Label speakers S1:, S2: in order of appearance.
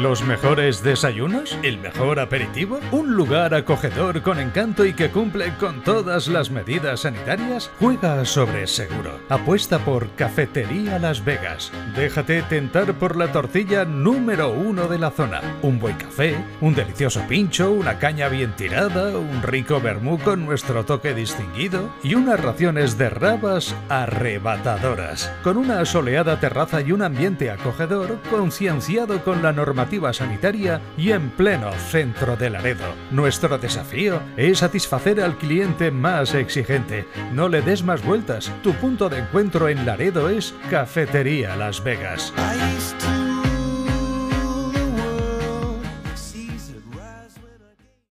S1: ¿Los mejores desayunos? ¿El mejor aperitivo? ¿Un lugar acogedor con encanto y que cumple con todas las medidas sanitarias? Juega sobre seguro. Apuesta por Cafetería Las Vegas. Déjate tentar por la tortilla número uno de la zona. Un buen café, un delicioso pincho, una caña bien tirada, un rico vermú con nuestro toque distinguido y unas raciones de rabas arrebatadoras. Con una soleada terraza y un ambiente acogedor concienciado con la normativa sanitaria y en pleno centro de Laredo. Nuestro desafío es satisfacer al cliente más exigente. No le des más vueltas. Tu punto de encuentro en Laredo es Cafetería Las Vegas.